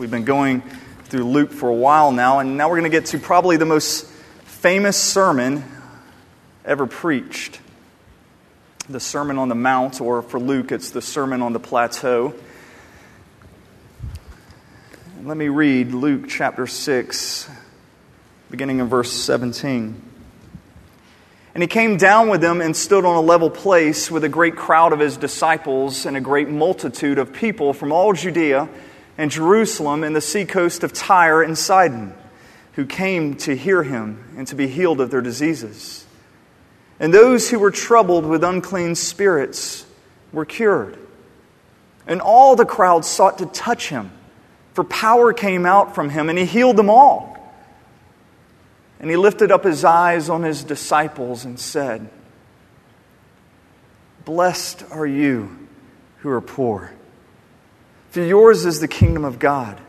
We've been going through Luke for a while now, and now we're going to get to probably the most famous sermon ever preached the Sermon on the Mount, or for Luke, it's the Sermon on the Plateau. Let me read Luke chapter 6, beginning in verse 17. And he came down with them and stood on a level place with a great crowd of his disciples and a great multitude of people from all Judea and Jerusalem and the seacoast of Tyre and Sidon, who came to hear him and to be healed of their diseases. And those who were troubled with unclean spirits were cured. And all the crowd sought to touch him, for power came out from him, and he healed them all. And he lifted up his eyes on his disciples and said, Blessed are you who are poor, for yours is the kingdom of God.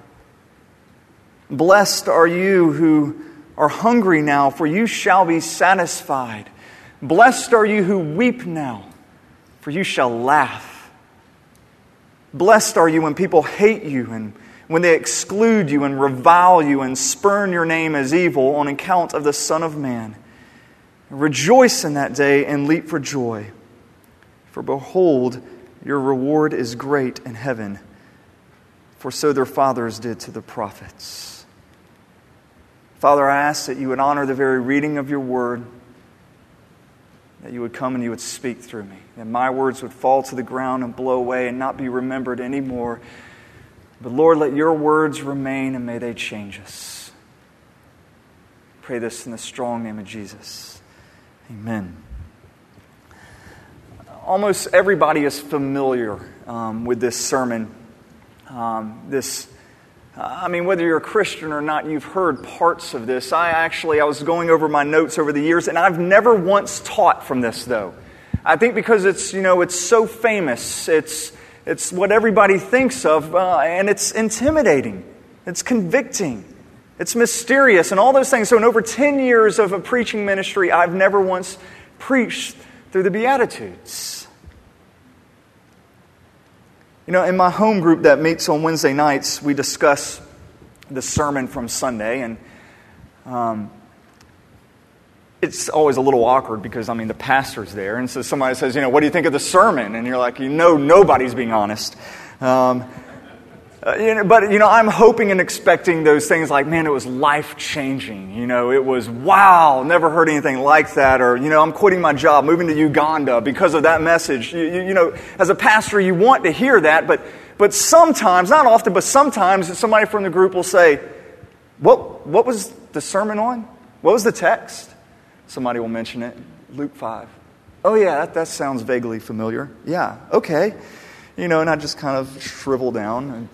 Blessed are you who are hungry now, for you shall be satisfied. Blessed are you who weep now, for you shall laugh. Blessed are you when people hate you and when they exclude you and revile you and spurn your name as evil on account of the Son of Man. Rejoice in that day and leap for joy. For behold, your reward is great in heaven, for so their fathers did to the prophets. Father, I ask that you would honor the very reading of your word, that you would come and you would speak through me, that my words would fall to the ground and blow away and not be remembered anymore but Lord, let your words remain and may they change us. Pray this in the strong name of Jesus. Amen. Almost everybody is familiar um, with this sermon. Um, this, I mean, whether you're a Christian or not, you've heard parts of this. I actually, I was going over my notes over the years, and I've never once taught from this, though. I think because it's, you know, it's so famous. It's, it's what everybody thinks of, uh, and it's intimidating. It's convicting. It's mysterious, and all those things. So, in over 10 years of a preaching ministry, I've never once preached through the Beatitudes. You know, in my home group that meets on Wednesday nights, we discuss the sermon from Sunday, and um, it's always a little awkward because, I mean, the pastor's there. And so somebody says, you know, what do you think of the sermon? And you're like, you know, nobody's being honest. Um, uh, you know, but, you know, I'm hoping and expecting those things like, man, it was life changing. You know, it was, wow, never heard anything like that. Or, you know, I'm quitting my job, moving to Uganda because of that message. You, you, you know, as a pastor, you want to hear that, but, but sometimes, not often, but sometimes somebody from the group will say, what, what was the sermon on? What was the text? Somebody will mention it. Luke 5. Oh, yeah, that, that sounds vaguely familiar. Yeah, okay. You know, and I just kind of shrivel down.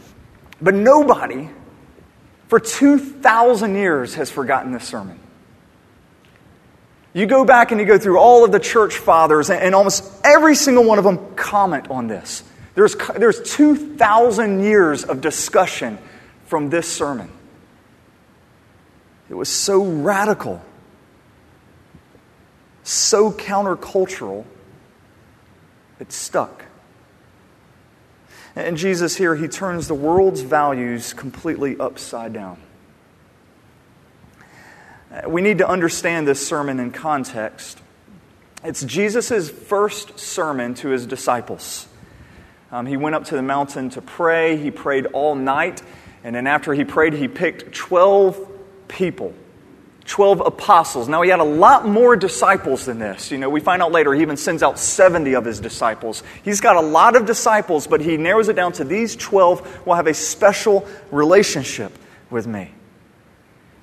But nobody for 2,000 years has forgotten this sermon. You go back and you go through all of the church fathers, and almost every single one of them comment on this. There's, there's 2,000 years of discussion from this sermon. It was so radical so countercultural, it stuck. And Jesus here, he turns the world's values completely upside down. We need to understand this sermon in context. It's Jesus' first sermon to his disciples. Um, he went up to the mountain to pray. He prayed all night. And then after he prayed, he picked 12 people 12 apostles. Now, he had a lot more disciples than this. You know, we find out later he even sends out 70 of his disciples. He's got a lot of disciples, but he narrows it down to these 12 will have a special relationship with me.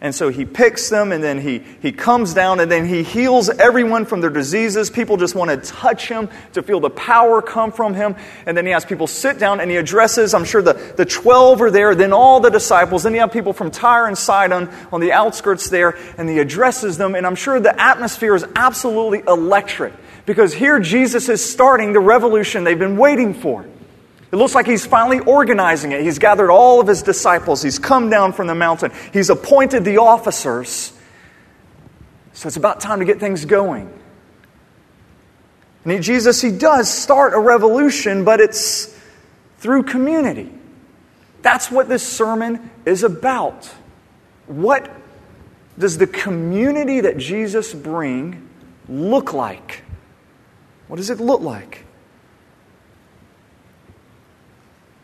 And so he picks them and then he, he comes down and then he heals everyone from their diseases. People just want to touch him to feel the power come from him. And then he has people sit down and he addresses, I'm sure the, the 12 are there, then all the disciples. Then you have people from Tyre and Sidon on the outskirts there and he addresses them. And I'm sure the atmosphere is absolutely electric because here Jesus is starting the revolution they've been waiting for. It looks like he's finally organizing it. He's gathered all of his disciples. He's come down from the mountain. He's appointed the officers. So it's about time to get things going. And he, Jesus, he does start a revolution, but it's through community. That's what this sermon is about. What does the community that Jesus bring look like? What does it look like?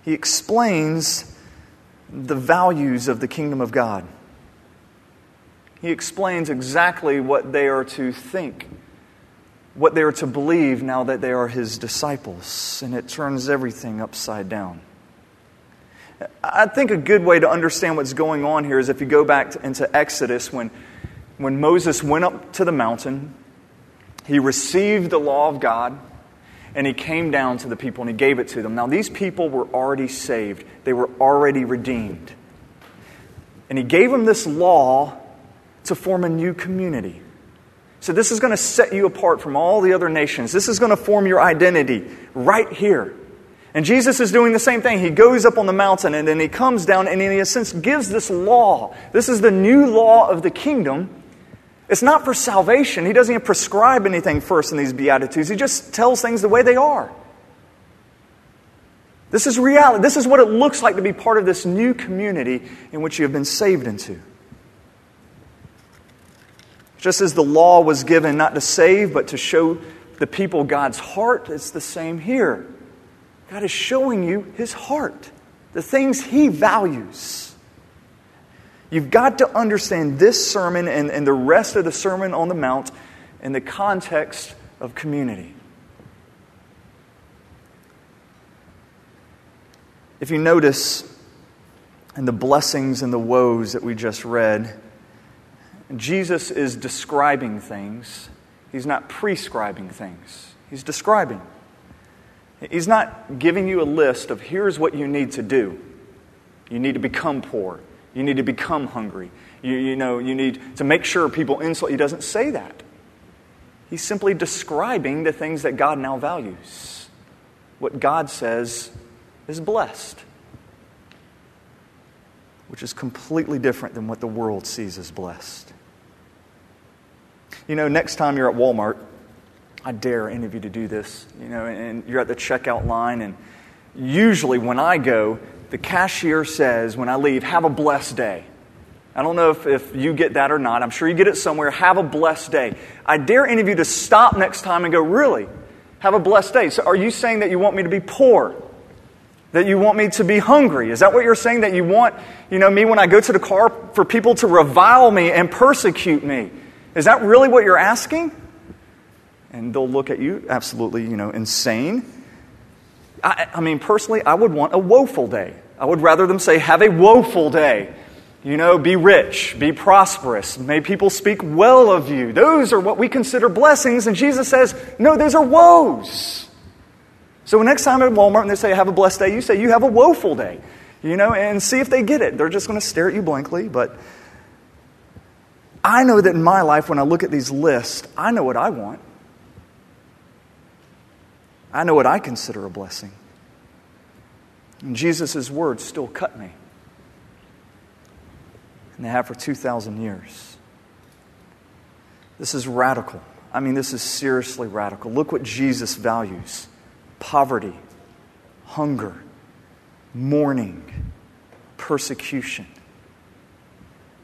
He explains the values of the kingdom of God. He explains exactly what they are to think, what they are to believe now that they are his disciples, and it turns everything upside down. I think a good way to understand what's going on here is if you go back to, into Exodus when, when Moses went up to the mountain, he received the law of God, and he came down to the people and he gave it to them. Now, these people were already saved, they were already redeemed. And he gave them this law to form a new community. So, this is going to set you apart from all the other nations. This is going to form your identity right here. And Jesus is doing the same thing. He goes up on the mountain and then he comes down and, in a sense, gives this law. This is the new law of the kingdom. It's not for salvation. He doesn't even prescribe anything first in these Beatitudes, he just tells things the way they are. This is reality. This is what it looks like to be part of this new community in which you have been saved into. Just as the law was given not to save, but to show the people God's heart, it's the same here. God is showing you his heart, the things he values. You've got to understand this sermon and, and the rest of the Sermon on the Mount in the context of community. If you notice in the blessings and the woes that we just read, Jesus is describing things. He's not prescribing things. He's describing. He's not giving you a list of here's what you need to do. You need to become poor. You need to become hungry. You, you know, you need to make sure people insult. He doesn't say that. He's simply describing the things that God now values. What God says is blessed, which is completely different than what the world sees as blessed. You know, next time you're at Walmart, I dare any of you to do this, you know, and you're at the checkout line, and usually when I go, the cashier says, when I leave, have a blessed day. I don't know if, if you get that or not. I'm sure you get it somewhere. Have a blessed day. I dare any of you to stop next time and go, really? Have a blessed day. So, are you saying that you want me to be poor? That you want me to be hungry? Is that what you're saying? That you want, you know, me when I go to the car for people to revile me and persecute me? Is that really what you're asking? And they'll look at you absolutely, you know, insane. I, I mean, personally, I would want a woeful day. I would rather them say, have a woeful day. You know, be rich, be prosperous. May people speak well of you. Those are what we consider blessings. And Jesus says, no, those are woes. So next time at Walmart and they say, have a blessed day, you say, you have a woeful day. You know, and see if they get it. They're just going to stare at you blankly, but I know that in my life, when I look at these lists, I know what I want. I know what I consider a blessing. And Jesus' words still cut me. And they have for 2,000 years. This is radical. I mean, this is seriously radical. Look what Jesus values poverty, hunger, mourning, persecution.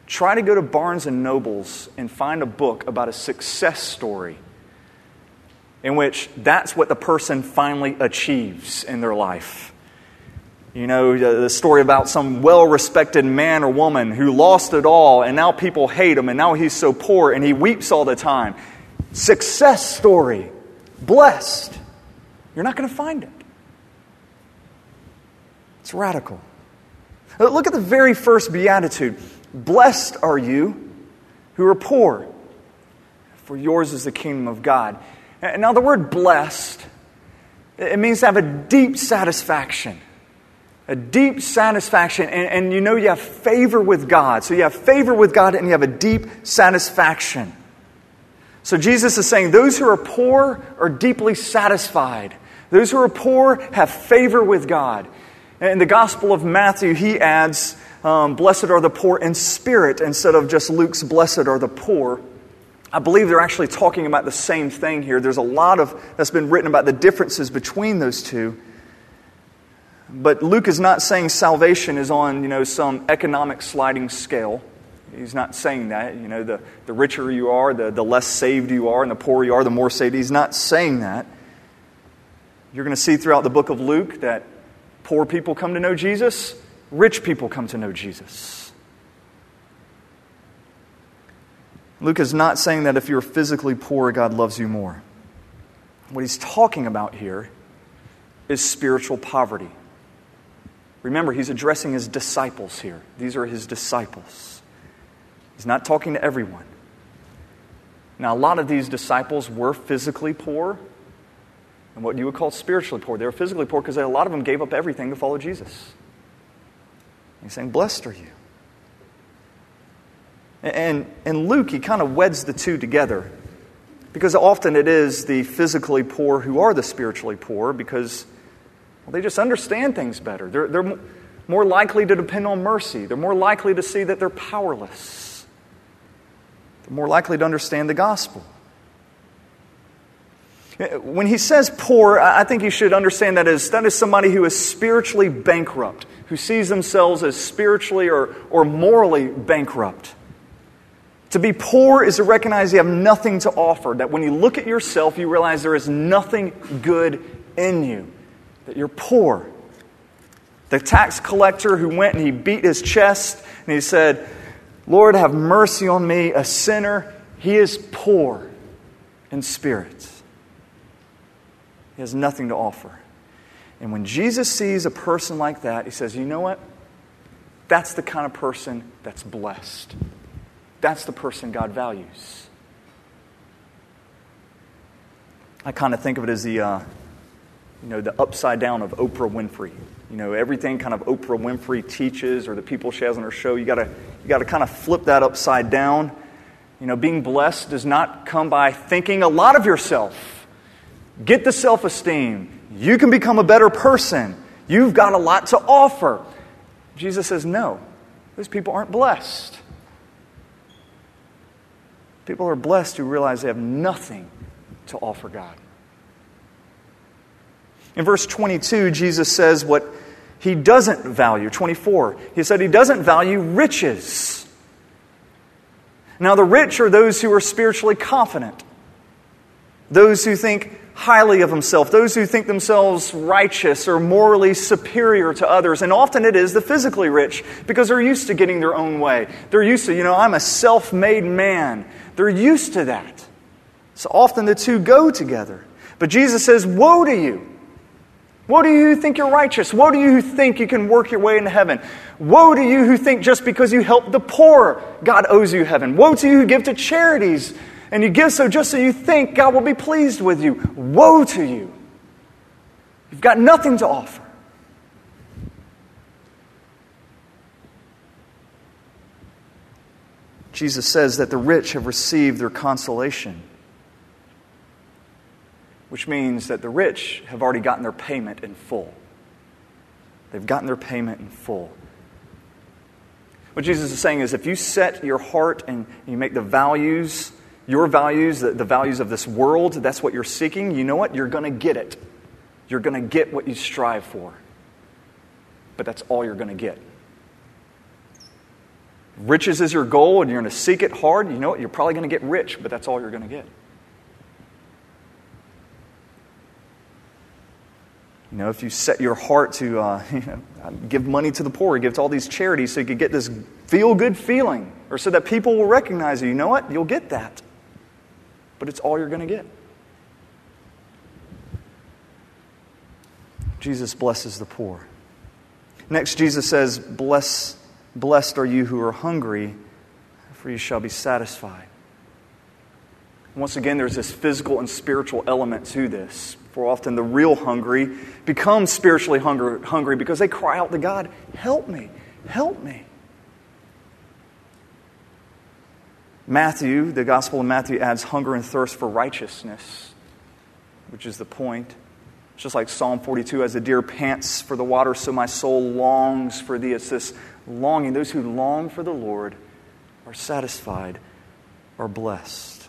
Try to go to Barnes and Nobles and find a book about a success story in which that's what the person finally achieves in their life. You know, the story about some well respected man or woman who lost it all and now people hate him and now he's so poor and he weeps all the time. Success story. Blessed. You're not going to find it. It's radical. Uh, look at the very first beatitude. Blessed are you who are poor, for yours is the kingdom of God. Now, the word blessed, it means to have a deep satisfaction. A deep satisfaction, and, and you know you have favor with God. So you have favor with God and you have a deep satisfaction. So Jesus is saying those who are poor are deeply satisfied. Those who are poor have favor with God. In the Gospel of Matthew, he adds, um, Blessed are the poor in spirit, instead of just Luke's Blessed are the poor. I believe they're actually talking about the same thing here. There's a lot of that's been written about the differences between those two. But Luke is not saying salvation is on, you know, some economic sliding scale. He's not saying that. You know, the, the richer you are, the, the less saved you are, and the poorer you are, the more saved. He's not saying that. You're going to see throughout the book of Luke that poor people come to know Jesus, rich people come to know Jesus. Luke is not saying that if you're physically poor, God loves you more. What he's talking about here is spiritual poverty. Remember, he's addressing his disciples here. These are his disciples. He's not talking to everyone. Now, a lot of these disciples were physically poor and what you would call spiritually poor. They were physically poor because a lot of them gave up everything to follow Jesus. He's saying, Blessed are you. And, and Luke, he kind of weds the two together because often it is the physically poor who are the spiritually poor because well, they just understand things better. They're, they're more likely to depend on mercy, they're more likely to see that they're powerless, they're more likely to understand the gospel. Eh, when he says poor, I think you should understand that as that is somebody who is spiritually bankrupt, who sees themselves as spiritually or, or morally bankrupt. To be poor is to recognize you have nothing to offer, that when you look at yourself, you realize there is nothing good in you, that you're poor. The tax collector who went and he beat his chest and he said, Lord, have mercy on me, a sinner. He is poor in spirit. He has nothing to offer. And when Jesus sees a person like that, he says, You know what? That's the kind of person that's blessed. That's the person God values. I kind of think of it as the, uh, you know, the upside down of Oprah Winfrey. You know, everything kind of Oprah Winfrey teaches or the people she has on her show, you gotta, you gotta kind of flip that upside down. You know, being blessed does not come by thinking a lot of yourself Get the self esteem. You can become a better person. You've got a lot to offer. Jesus says, no, those people aren't blessed. People are blessed who realize they have nothing to offer God. In verse 22, Jesus says what he doesn't value. 24, he said he doesn't value riches. Now, the rich are those who are spiritually confident, those who think highly of himself, those who think themselves righteous or morally superior to others. And often it is the physically rich because they're used to getting their own way. They're used to, you know, I'm a self made man. They're used to that. So often the two go together. But Jesus says, Woe to you! Woe to you who think you're righteous. Woe to you who think you can work your way into heaven. Woe to you who think just because you help the poor, God owes you heaven. Woe to you who give to charities and you give so just so you think God will be pleased with you. Woe to you! You've got nothing to offer. Jesus says that the rich have received their consolation, which means that the rich have already gotten their payment in full. They've gotten their payment in full. What Jesus is saying is if you set your heart and you make the values your values, the, the values of this world, that's what you're seeking, you know what? You're going to get it. You're going to get what you strive for. But that's all you're going to get. Riches is your goal and you're going to seek it hard, you know what? You're probably going to get rich, but that's all you're going to get. You know, if you set your heart to uh, you know, give money to the poor, give to all these charities so you could get this feel good feeling, or so that people will recognize you, you know what? You'll get that but it's all you're going to get. Jesus blesses the poor. Next, Jesus says, Bless, Blessed are you who are hungry, for you shall be satisfied. Once again, there's this physical and spiritual element to this. For often, the real hungry become spiritually hunger, hungry because they cry out to God, Help me, help me. Matthew, the Gospel of Matthew, adds hunger and thirst for righteousness, which is the point. It's just like Psalm 42, as the deer pants for the water, so my soul longs for thee. It's this longing. Those who long for the Lord are satisfied, are blessed.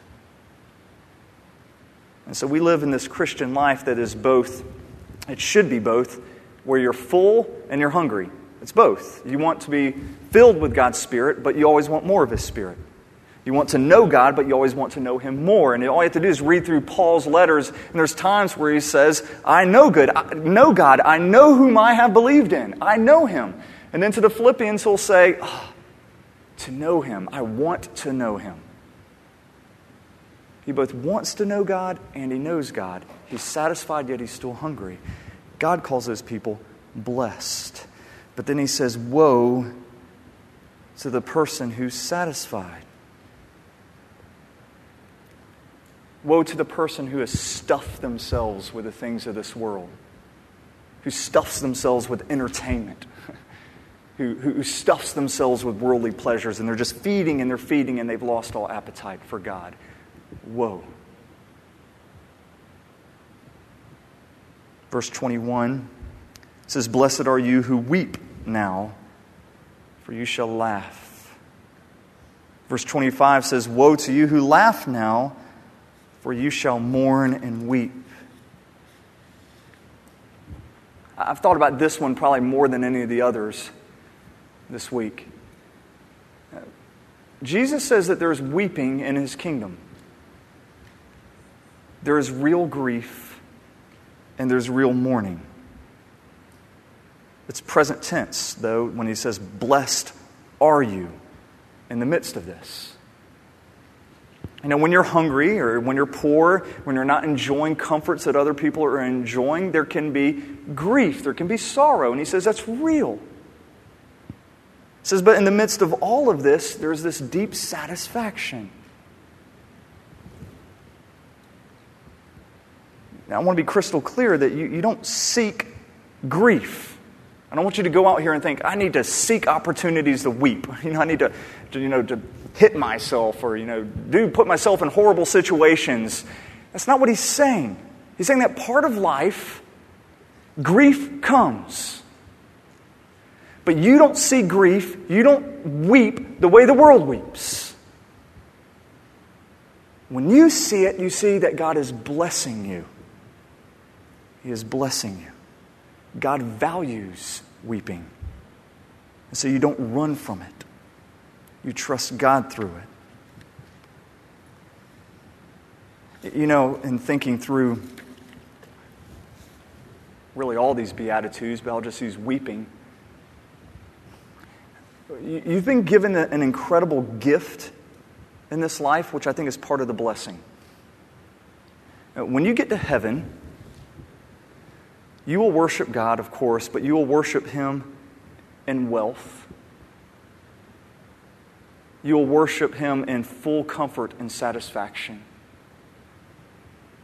And so we live in this Christian life that is both, it should be both where you're full and you're hungry. It's both. You want to be filled with God's Spirit, but you always want more of His Spirit. You want to know God, but you always want to know Him more. And all you have to do is read through Paul's letters, and there's times where he says, I know good, I know God, I know whom I have believed in, I know Him. And then to the Philippians, he'll say, oh, To know Him, I want to know Him. He both wants to know God and he knows God. He's satisfied, yet he's still hungry. God calls those people blessed. But then he says, Woe to the person who's satisfied. Woe to the person who has stuffed themselves with the things of this world, who stuffs themselves with entertainment, who, who stuffs themselves with worldly pleasures, and they're just feeding and they're feeding and they've lost all appetite for God. Woe. Verse 21 says, Blessed are you who weep now, for you shall laugh. Verse 25 says, Woe to you who laugh now, for you shall mourn and weep. I've thought about this one probably more than any of the others this week. Jesus says that there's weeping in his kingdom. There is real grief and there's real mourning. It's present tense, though, when he says, Blessed are you in the midst of this. You know, when you're hungry or when you're poor, when you're not enjoying comforts that other people are enjoying, there can be grief, there can be sorrow. And he says that's real. Says, but in the midst of all of this, there's this deep satisfaction. Now, I want to be crystal clear that you, you don't seek grief. I don't want you to go out here and think, I need to seek opportunities to weep. You know, I need to, to, you know, to hit myself or, you know, do put myself in horrible situations. That's not what he's saying. He's saying that part of life, grief comes. But you don't see grief, you don't weep the way the world weeps. When you see it, you see that God is blessing you. He is blessing you. God values weeping. And so you don't run from it, you trust God through it. You know, in thinking through really all these Beatitudes, but I'll just use weeping. You've been given an incredible gift in this life, which I think is part of the blessing. When you get to heaven, you will worship God, of course, but you will worship Him in wealth. You will worship Him in full comfort and satisfaction.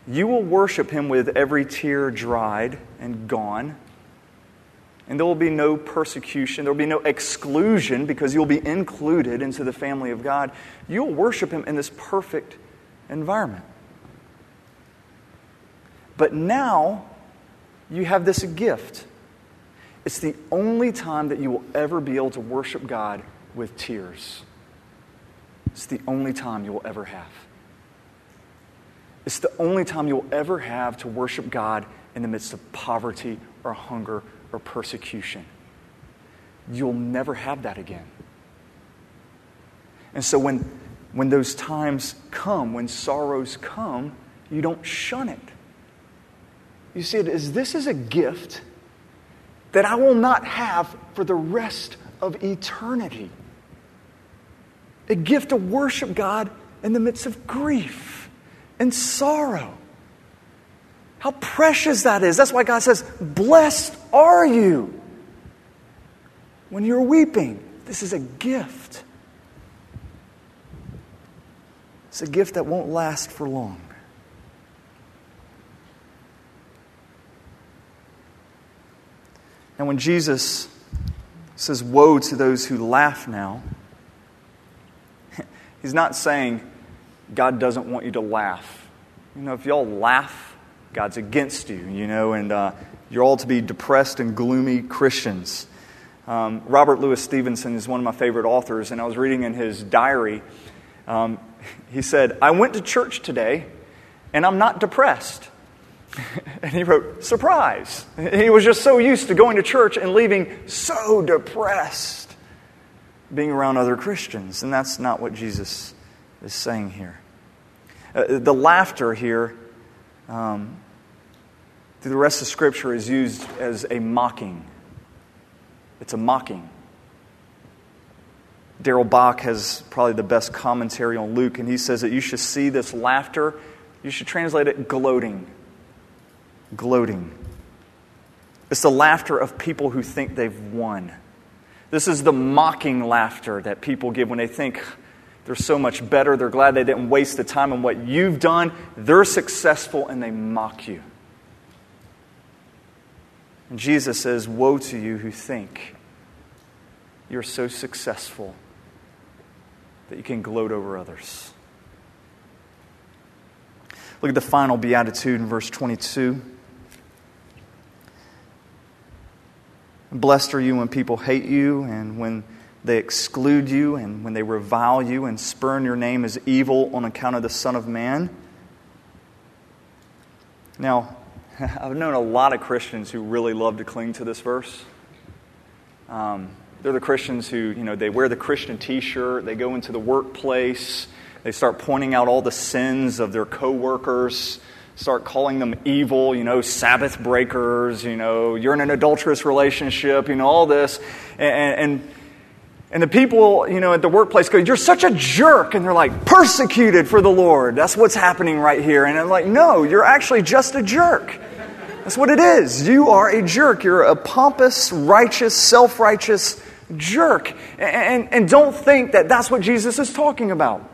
You will worship Him with every tear dried and gone. And there will be no persecution. There will be no exclusion because you'll be included into the family of God. You'll worship Him in this perfect environment. But now, you have this gift. It's the only time that you will ever be able to worship God with tears. It's the only time you will ever have. It's the only time you will ever have to worship God in the midst of poverty or hunger or persecution. You'll never have that again. And so when, when those times come, when sorrows come, you don't shun it. You see it as this is a gift that I will not have for the rest of eternity. A gift to worship God in the midst of grief and sorrow. How precious that is. That's why God says, Blessed are you when you're weeping. This is a gift. It's a gift that won't last for long. And when Jesus says, Woe to those who laugh now, he's not saying God doesn't want you to laugh. You know, if y'all laugh, God's against you, you know, and uh, you're all to be depressed and gloomy Christians. Um, Robert Louis Stevenson is one of my favorite authors, and I was reading in his diary. Um, he said, I went to church today, and I'm not depressed. And he wrote, Surprise. He was just so used to going to church and leaving so depressed being around other Christians. And that's not what Jesus is saying here. Uh, the laughter here, um, through the rest of Scripture, is used as a mocking. It's a mocking. Darrell Bock has probably the best commentary on Luke, and he says that you should see this laughter, you should translate it gloating. Gloating. It's the laughter of people who think they've won. This is the mocking laughter that people give when they think they're so much better. They're glad they didn't waste the time on what you've done. They're successful and they mock you. And Jesus says, Woe to you who think you're so successful that you can gloat over others. Look at the final beatitude in verse 22. Blessed are you when people hate you and when they exclude you and when they revile you and spurn your name as evil on account of the Son of Man. Now, I've known a lot of Christians who really love to cling to this verse. Um, they're the Christians who, you know, they wear the Christian t shirt, they go into the workplace, they start pointing out all the sins of their coworkers, start calling them evil, you know, Sabbath breakers, you know, you're in an adulterous relationship, you know, all this. And, and, and the people, you know, at the workplace go, You're such a jerk. And they're like, Persecuted for the Lord. That's what's happening right here. And I'm like, No, you're actually just a jerk. That's what it is. You are a jerk. You're a pompous, righteous, self righteous jerk. And, and, don't think that that's what Jesus is talking about.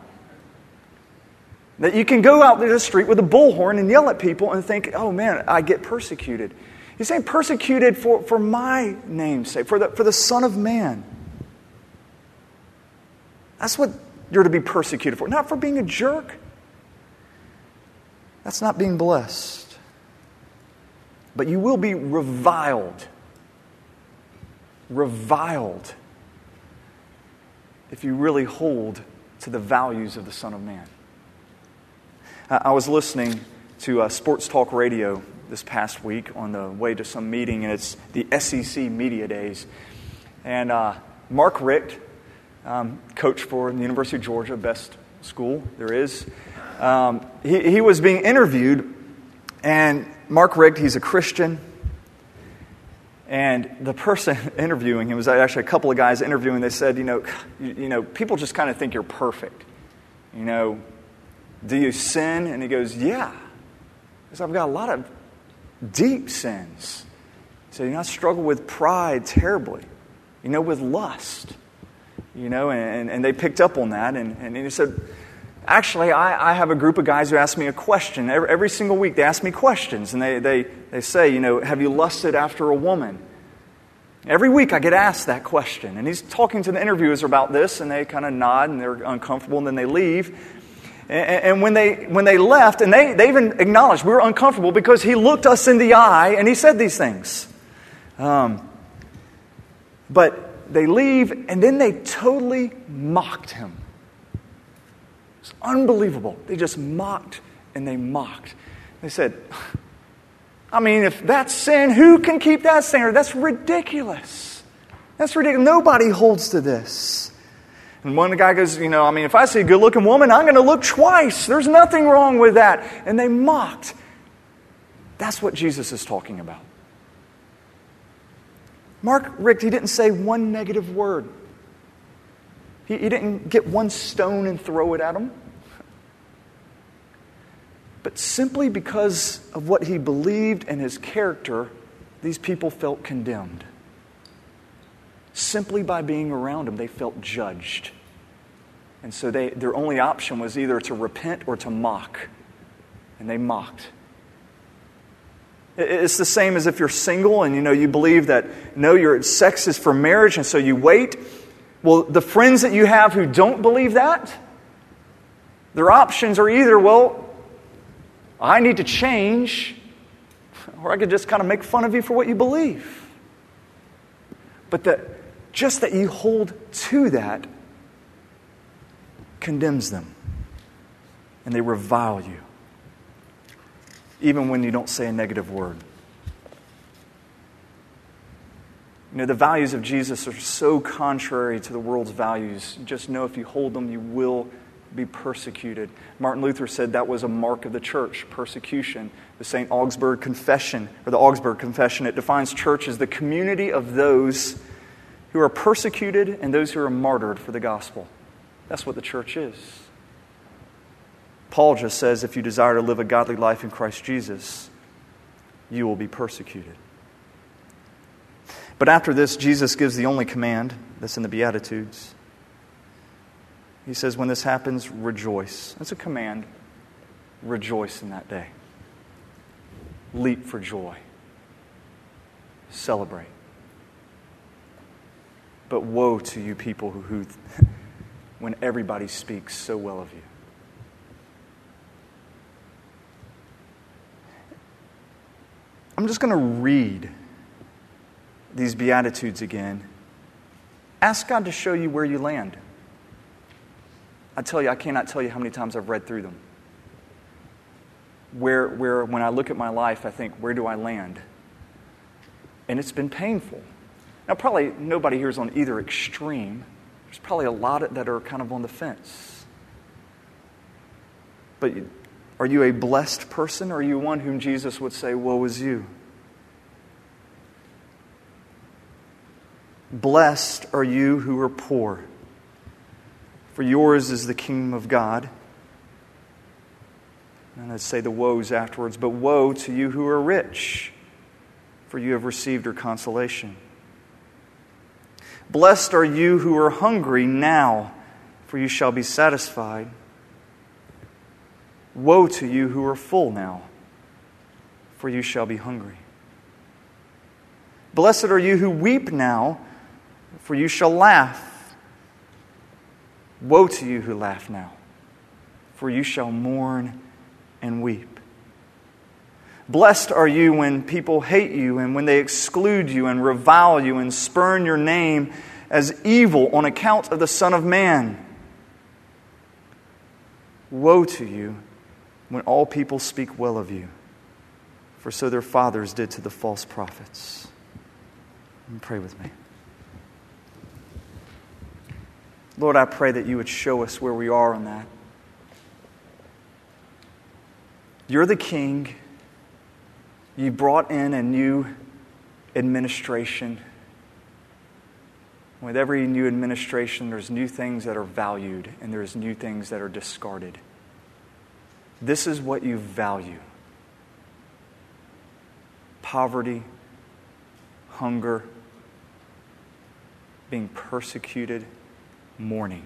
That you can go out to the street with a bullhorn and yell at people and think, oh man, I get persecuted. He's saying persecuted for, for my name's sake, for the, for the Son of Man. That's what you're to be persecuted for, not for being a jerk. That's not being blessed. But you will be reviled reviled if you really hold to the values of the Son of Man. I was listening to uh, Sports Talk Radio this past week on the way to some meeting, and it's the SEC Media Days. And uh, Mark Richt, um, coach for the University of Georgia, best school there is, um, he, he was being interviewed, and Mark Richt, he's a Christian. And the person interviewing him was actually a couple of guys interviewing. They said, you know, you, you know, people just kind of think you're perfect. You know, do you sin? And he goes, yeah. Because I've got a lot of deep sins. So you know, I struggle with pride terribly. You know, with lust. You know, and, and they picked up on that. And, and he said, actually, I, I have a group of guys who ask me a question. Every, every single week, they ask me questions. And they, they, they say, you know, have you lusted after a woman? Every week I get asked that question. And he's talking to the interviewers about this, and they kind of nod and they're uncomfortable, and then they leave. And, when, they, when they left, and they, they even acknowledged we were uncomfortable because he looked us in the eye and he said these things. Um, but they leave, and then they totally mocked him. It's unbelievable. They just mocked and they mocked. They said, I mean, if that's sin, who can keep that standard? That's ridiculous. That's ridiculous. Nobody holds to this. And one guy goes, You know, I mean, if I see a good looking woman, I'm going to look twice. There's nothing wrong with that. And they mocked. That's what Jesus is talking about. Mark Richt, he didn't say one negative word. He, he didn't get one stone and throw it at him. But simply because of what he believed and his character, these people felt condemned. Simply by being around him, they felt judged. And so they, their only option was either to repent or to mock. And they mocked. It's the same as if you're single and you know you believe that no, your sex is for marriage, and so you wait well, the friends that you have who don't believe that, their options are either, well, I need to change, or I could just kind of make fun of you for what you believe. But that just that you hold to that condemns them and they revile you. Even when you don't say a negative word. You know, the values of Jesus are so contrary to the world's values. Just know if you hold them, you will be persecuted. Martin Luther said that was a mark of the church, persecution. The St. Augsburg Confession, or the Augsburg Confession, it defines church as the community of those who are persecuted and those who are martyred for the gospel. That's what the church is. Paul just says if you desire to live a godly life in Christ Jesus, you will be persecuted. But after this, Jesus gives the only command that's in the Beatitudes. He says, When this happens, rejoice. That's a command. Rejoice in that day. Leap for joy. Celebrate. But woe to you people who, who when everybody speaks so well of you. I'm just going to read these Beatitudes again. Ask God to show you where you land. I tell you, I cannot tell you how many times I've read through them. Where, where when I look at my life, I think, where do I land? And it's been painful. Now, probably nobody here is on either extreme. There's probably a lot that are kind of on the fence. But are you a blessed person are you one whom Jesus would say, Woe is you? Blessed are you who are poor, for yours is the kingdom of God. And I'd say the woes afterwards, but woe to you who are rich, for you have received your consolation. Blessed are you who are hungry now, for you shall be satisfied. Woe to you who are full now, for you shall be hungry. Blessed are you who weep now, for you shall laugh. Woe to you who laugh now, for you shall mourn and weep. Blessed are you when people hate you and when they exclude you and revile you and spurn your name as evil on account of the Son of Man. Woe to you when all people speak well of you, for so their fathers did to the false prophets. And pray with me. Lord, I pray that you would show us where we are on that. You're the king. You brought in a new administration. With every new administration, there's new things that are valued and there's new things that are discarded. This is what you value poverty, hunger, being persecuted mourning.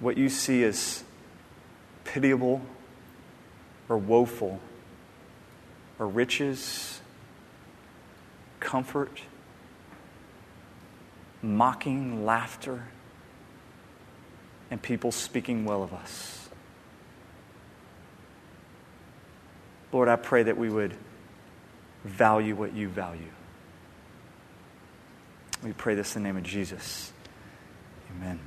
What you see as pitiable or woeful or riches, comfort, mocking laughter, and people speaking well of us. Lord, I pray that we would value what you value. We pray this in the name of Jesus. Amen.